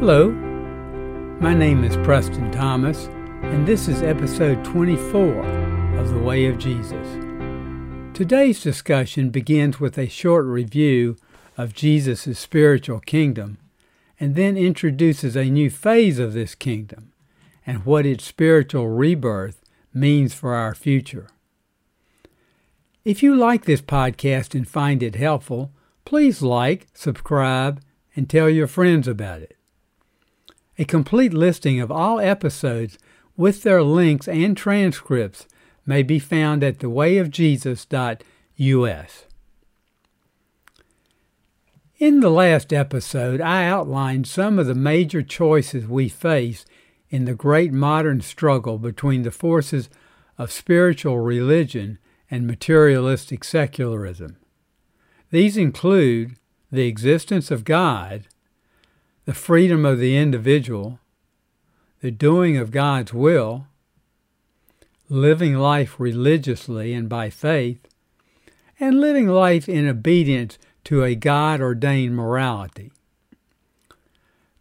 Hello, my name is Preston Thomas, and this is episode 24 of The Way of Jesus. Today's discussion begins with a short review of Jesus' spiritual kingdom and then introduces a new phase of this kingdom and what its spiritual rebirth means for our future. If you like this podcast and find it helpful, please like, subscribe, and tell your friends about it. A complete listing of all episodes with their links and transcripts may be found at thewayofjesus.us. In the last episode, I outlined some of the major choices we face in the great modern struggle between the forces of spiritual religion and materialistic secularism. These include the existence of God the freedom of the individual, the doing of God's will, living life religiously and by faith, and living life in obedience to a God ordained morality.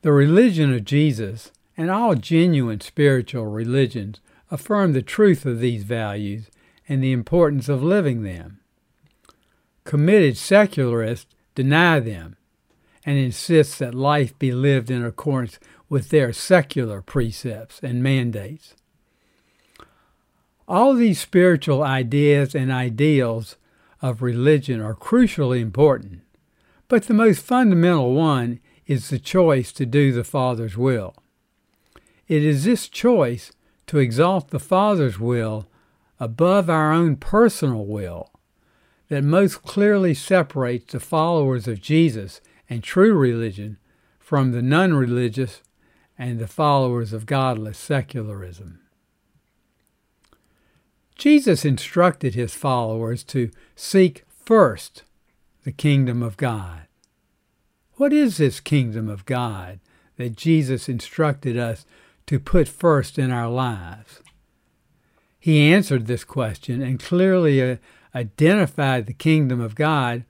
The religion of Jesus and all genuine spiritual religions affirm the truth of these values and the importance of living them. Committed secularists deny them and insists that life be lived in accordance with their secular precepts and mandates. All these spiritual ideas and ideals of religion are crucially important, but the most fundamental one is the choice to do the Father's will. It is this choice to exalt the Father's will above our own personal will that most clearly separates the followers of Jesus and true religion from the non religious and the followers of godless secularism. Jesus instructed his followers to seek first the kingdom of God. What is this kingdom of God that Jesus instructed us to put first in our lives? He answered this question and clearly uh, identified the kingdom of God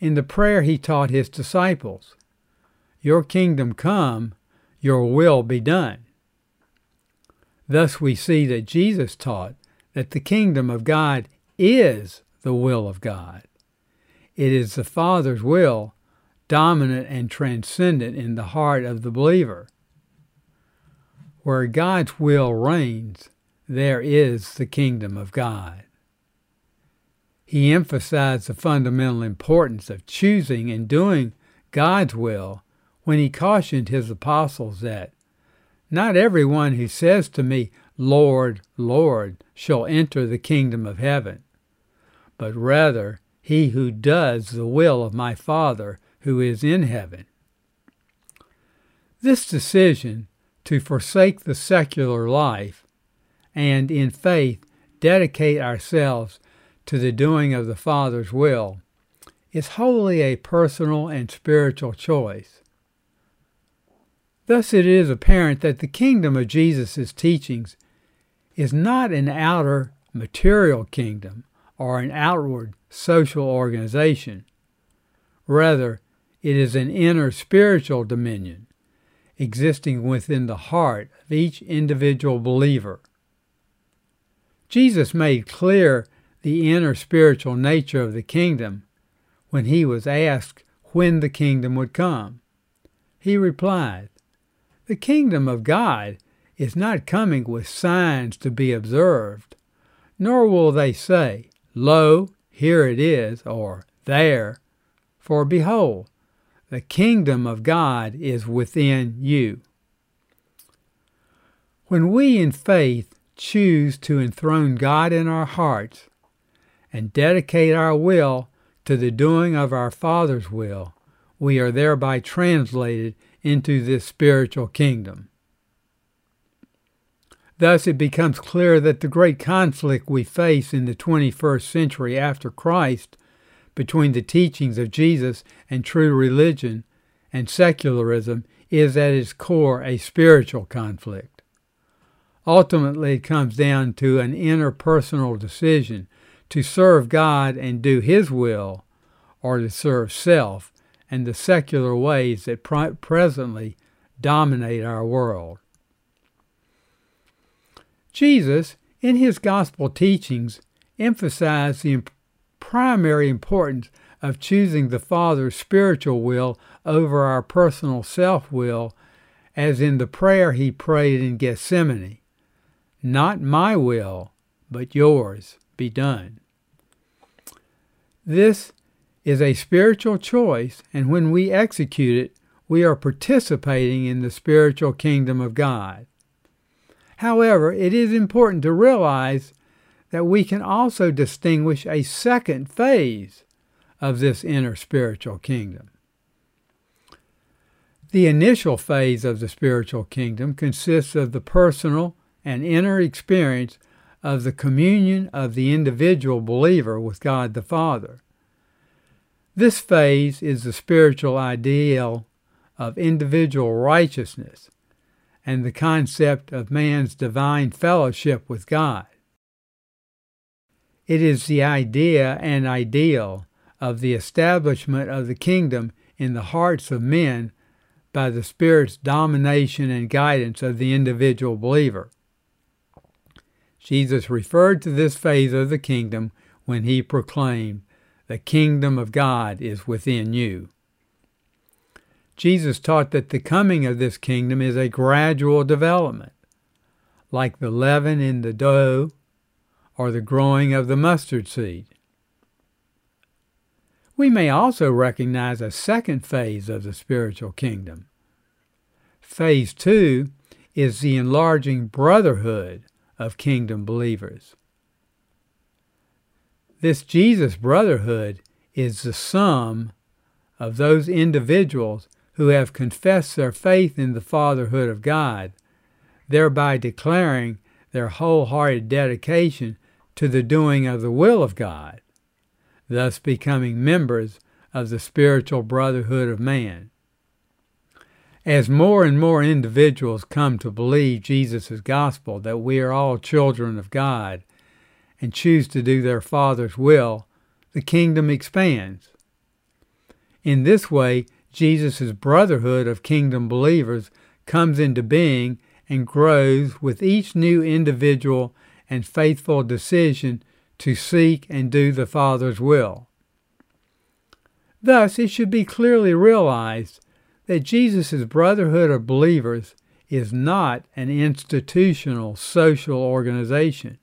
in the prayer he taught his disciples Your kingdom come, your will be done. Thus we see that Jesus taught that the kingdom of God is the will of God. It is the Father's will, dominant and transcendent in the heart of the believer. Where God's will reigns, there is the kingdom of God. He emphasized the fundamental importance of choosing and doing God's will when he cautioned his apostles that not everyone who says to me, Lord, Lord, shall enter the kingdom of heaven, but rather he who does the will of my Father who is in heaven. This decision to forsake the secular life and in faith dedicate ourselves to the doing of the Father's will is wholly a personal and spiritual choice. Thus, it is apparent that the kingdom of Jesus' teachings is not an outer material kingdom or an outward social organization. Rather, it is an inner spiritual dominion existing within the heart of each individual believer. Jesus made clear the inner spiritual nature of the kingdom when he was asked when the kingdom would come. He replied, The kingdom of God is not coming with signs to be observed, nor will they say, Lo, here it is, or there, for behold, the kingdom of God is within you. When we in faith choose to enthrone God in our hearts, and dedicate our will to the doing of our Father's will, we are thereby translated into this spiritual kingdom. Thus, it becomes clear that the great conflict we face in the 21st century after Christ between the teachings of Jesus and true religion and secularism is at its core a spiritual conflict. Ultimately, it comes down to an interpersonal decision to serve God and do His will, or to serve self and the secular ways that presently dominate our world. Jesus, in his gospel teachings, emphasized the primary importance of choosing the Father's spiritual will over our personal self will, as in the prayer he prayed in Gethsemane Not my will, but yours be done. This is a spiritual choice, and when we execute it, we are participating in the spiritual kingdom of God. However, it is important to realize that we can also distinguish a second phase of this inner spiritual kingdom. The initial phase of the spiritual kingdom consists of the personal and inner experience of the communion of the individual believer with God the Father. This phase is the spiritual ideal of individual righteousness and the concept of man's divine fellowship with God. It is the idea and ideal of the establishment of the kingdom in the hearts of men by the Spirit's domination and guidance of the individual believer. Jesus referred to this phase of the kingdom when he proclaimed, The kingdom of God is within you. Jesus taught that the coming of this kingdom is a gradual development, like the leaven in the dough or the growing of the mustard seed. We may also recognize a second phase of the spiritual kingdom. Phase two is the enlarging brotherhood of kingdom believers. This Jesus brotherhood is the sum of those individuals who have confessed their faith in the fatherhood of God, thereby declaring their wholehearted dedication to the doing of the will of God, thus becoming members of the spiritual brotherhood of man. As more and more individuals come to believe Jesus' gospel that we are all children of God and choose to do their Father's will, the kingdom expands. In this way, Jesus' brotherhood of kingdom believers comes into being and grows with each new individual and faithful decision to seek and do the Father's will. Thus, it should be clearly realized that Jesus' brotherhood of believers is not an institutional social organization.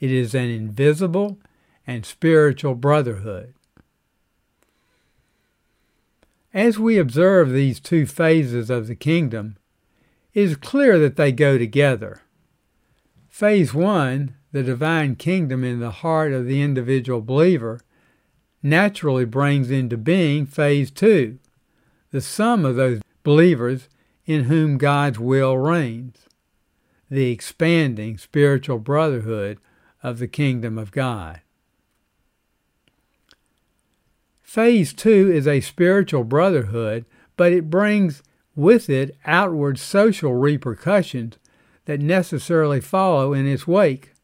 It is an invisible and spiritual brotherhood. As we observe these two phases of the kingdom, it is clear that they go together. Phase one, the divine kingdom in the heart of the individual believer, naturally brings into being phase two, the sum of those believers in whom God's will reigns, the expanding spiritual brotherhood of the kingdom of God. Phase two is a spiritual brotherhood, but it brings with it outward social repercussions that necessarily follow in its wake.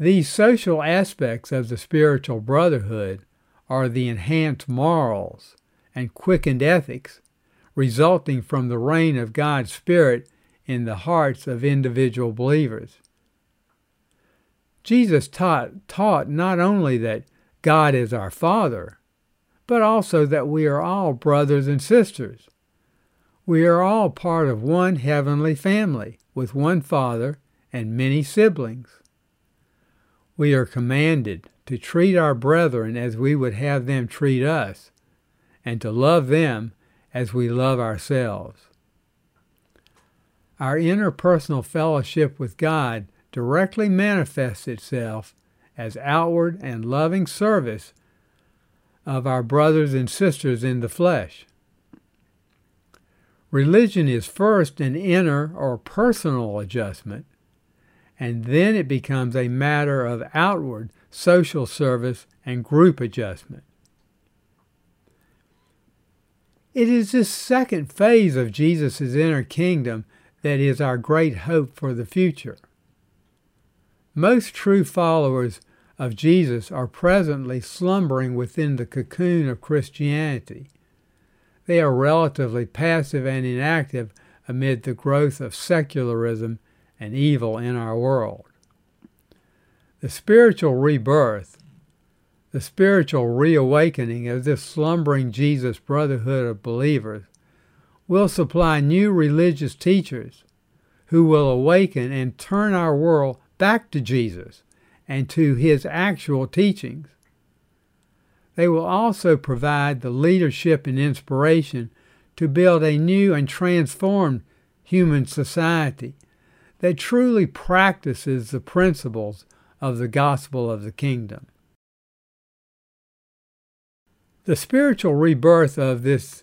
These social aspects of the spiritual brotherhood are the enhanced morals, and quickened ethics resulting from the reign of God's Spirit in the hearts of individual believers. Jesus taught, taught not only that God is our Father, but also that we are all brothers and sisters. We are all part of one heavenly family with one Father and many siblings. We are commanded to treat our brethren as we would have them treat us, and to love them as we love ourselves. Our interpersonal fellowship with God directly manifests itself as outward and loving service of our brothers and sisters in the flesh. Religion is first an inner or personal adjustment, and then it becomes a matter of outward social service and group adjustment. It is this second phase of Jesus' inner kingdom that is our great hope for the future. Most true followers of Jesus are presently slumbering within the cocoon of Christianity. they are relatively passive and inactive amid the growth of secularism and evil in our world. The spiritual rebirth, the spiritual reawakening of this slumbering Jesus brotherhood of believers will supply new religious teachers who will awaken and turn our world back to Jesus and to his actual teachings. They will also provide the leadership and inspiration to build a new and transformed human society that truly practices the principles of the gospel of the kingdom. The spiritual rebirth of this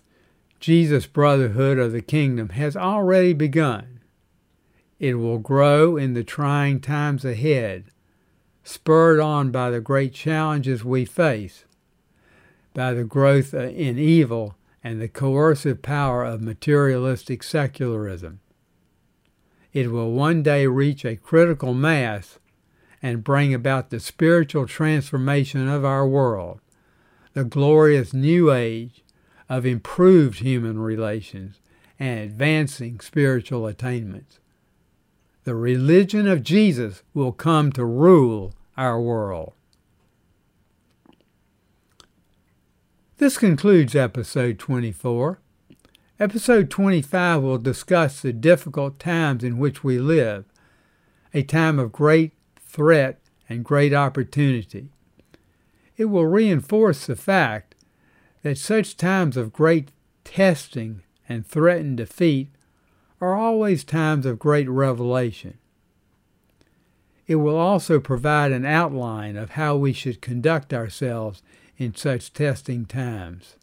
Jesus brotherhood of the kingdom has already begun. It will grow in the trying times ahead, spurred on by the great challenges we face by the growth in evil and the coercive power of materialistic secularism. It will one day reach a critical mass and bring about the spiritual transformation of our world, the glorious new age of improved human relations and advancing spiritual attainments. The religion of Jesus will come to rule our world. This concludes episode 24. Episode 25 will discuss the difficult times in which we live, a time of great threat and great opportunity. It will reinforce the fact that such times of great testing and threatened defeat are always times of great revelation. It will also provide an outline of how we should conduct ourselves in such testing times.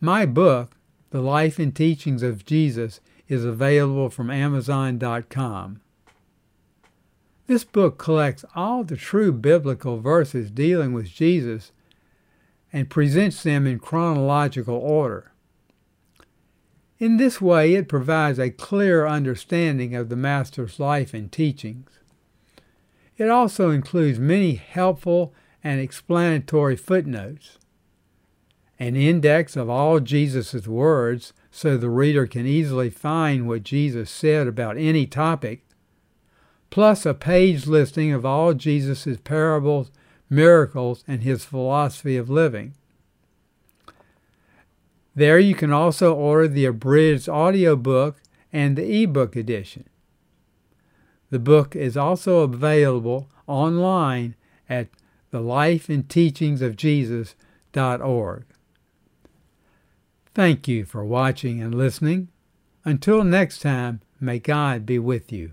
My book, The Life and Teachings of Jesus, is available from Amazon.com. This book collects all the true biblical verses dealing with Jesus and presents them in chronological order. In this way, it provides a clear understanding of the Master's life and teachings. It also includes many helpful and explanatory footnotes, an index of all Jesus' words so the reader can easily find what Jesus said about any topic, plus a page listing of all Jesus' parables, miracles, and his philosophy of living. There you can also order the abridged audiobook and the ebook edition. The book is also available online at the life and teachings of Jesus.org. Thank you for watching and listening. Until next time, may God be with you.